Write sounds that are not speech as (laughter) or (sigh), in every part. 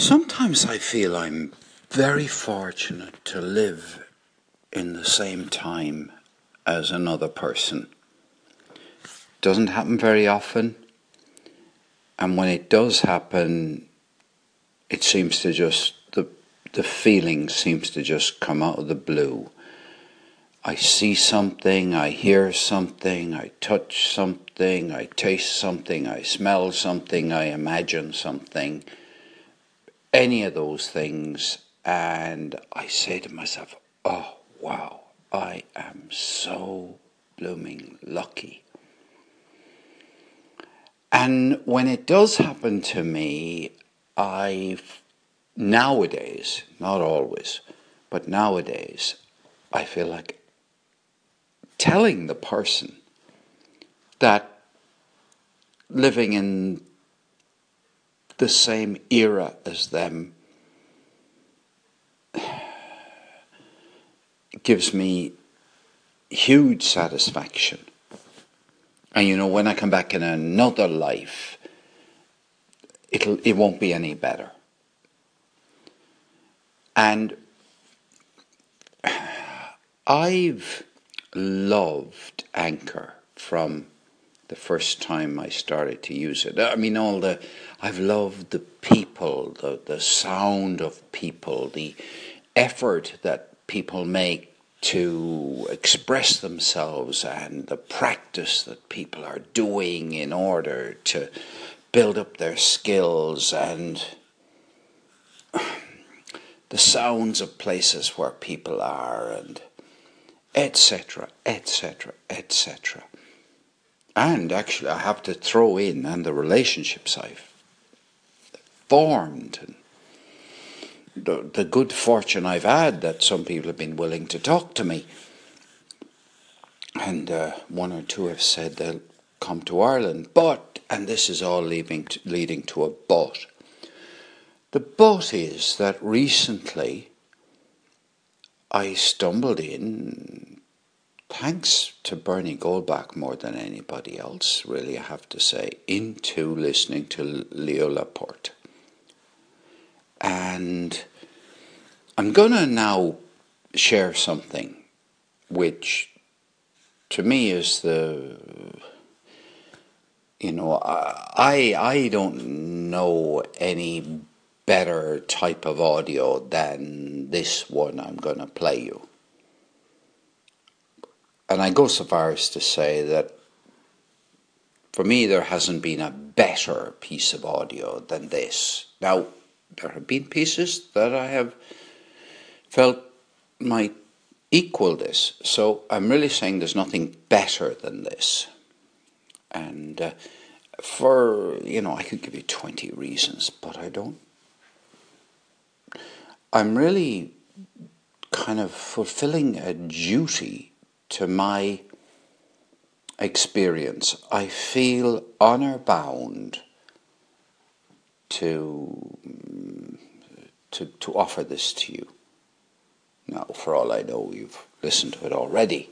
Sometimes I feel I'm very fortunate to live in the same time as another person. Doesn't happen very often, and when it does happen, it seems to just the the feeling seems to just come out of the blue. I see something, I hear something, I touch something, I taste something, I smell something, I imagine something any of those things, and I say to myself, oh, wow, I am so blooming lucky. And when it does happen to me, I nowadays, not always, but nowadays, I feel like telling the person that living in the same era as them (sighs) gives me huge satisfaction. And you know, when I come back in another life, it'll it won't be any better. And (sighs) I've loved Anchor from the first time I started to use it. I mean, all the, I've loved the people, the, the sound of people, the effort that people make to express themselves and the practice that people are doing in order to build up their skills and the sounds of places where people are and etc etc etc and actually, I have to throw in and the relationships I've formed and the, the good fortune I've had that some people have been willing to talk to me. And uh, one or two have said they'll come to Ireland. But, and this is all leading to, leading to a but. The but is that recently I stumbled in thanks to Bernie Goldbach more than anybody else, really, I have to say, into listening to Leo Laporte. And I'm going to now share something which to me is the you know I I don't know any better type of audio than this one I'm going to play you and I go so far as to say that for me there hasn't been a better piece of audio than this. Now, there have been pieces that I have felt might equal this, so I'm really saying there's nothing better than this. And uh, for, you know, I could give you 20 reasons, but I don't. I'm really kind of fulfilling a duty to my experience, I feel honor bound to, to, to offer this to you. Now, for all I know, you've listened to it already.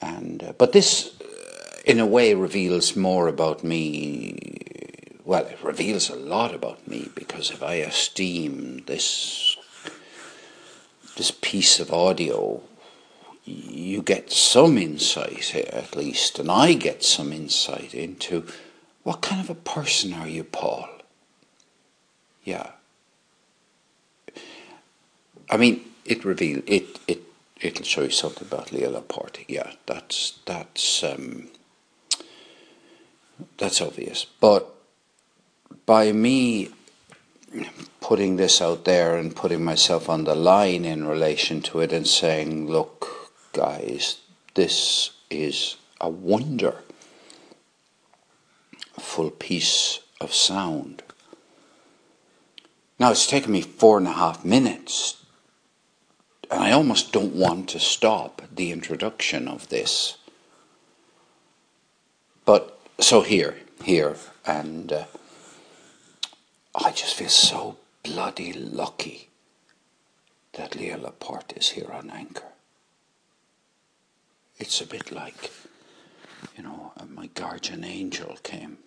And, uh, but this, uh, in a way, reveals more about me. Well, it reveals a lot about me because if I esteem this this piece of audio you get some insight, at least, and I get some insight into what kind of a person are you, Paul? Yeah. I mean, it reveal it it it'll show you something about Leo Laporte. Yeah, that's that's um, that's obvious. But by me putting this out there and putting myself on the line in relation to it and saying, look, guys, this is a wonder full piece of sound. Now it's taken me four and a half minutes, and I almost don't want to stop the introduction of this. But so here, here, and uh, I just feel so bloody lucky that Leo Laporte is here on Anchor it's a bit like, you know, my guardian angel came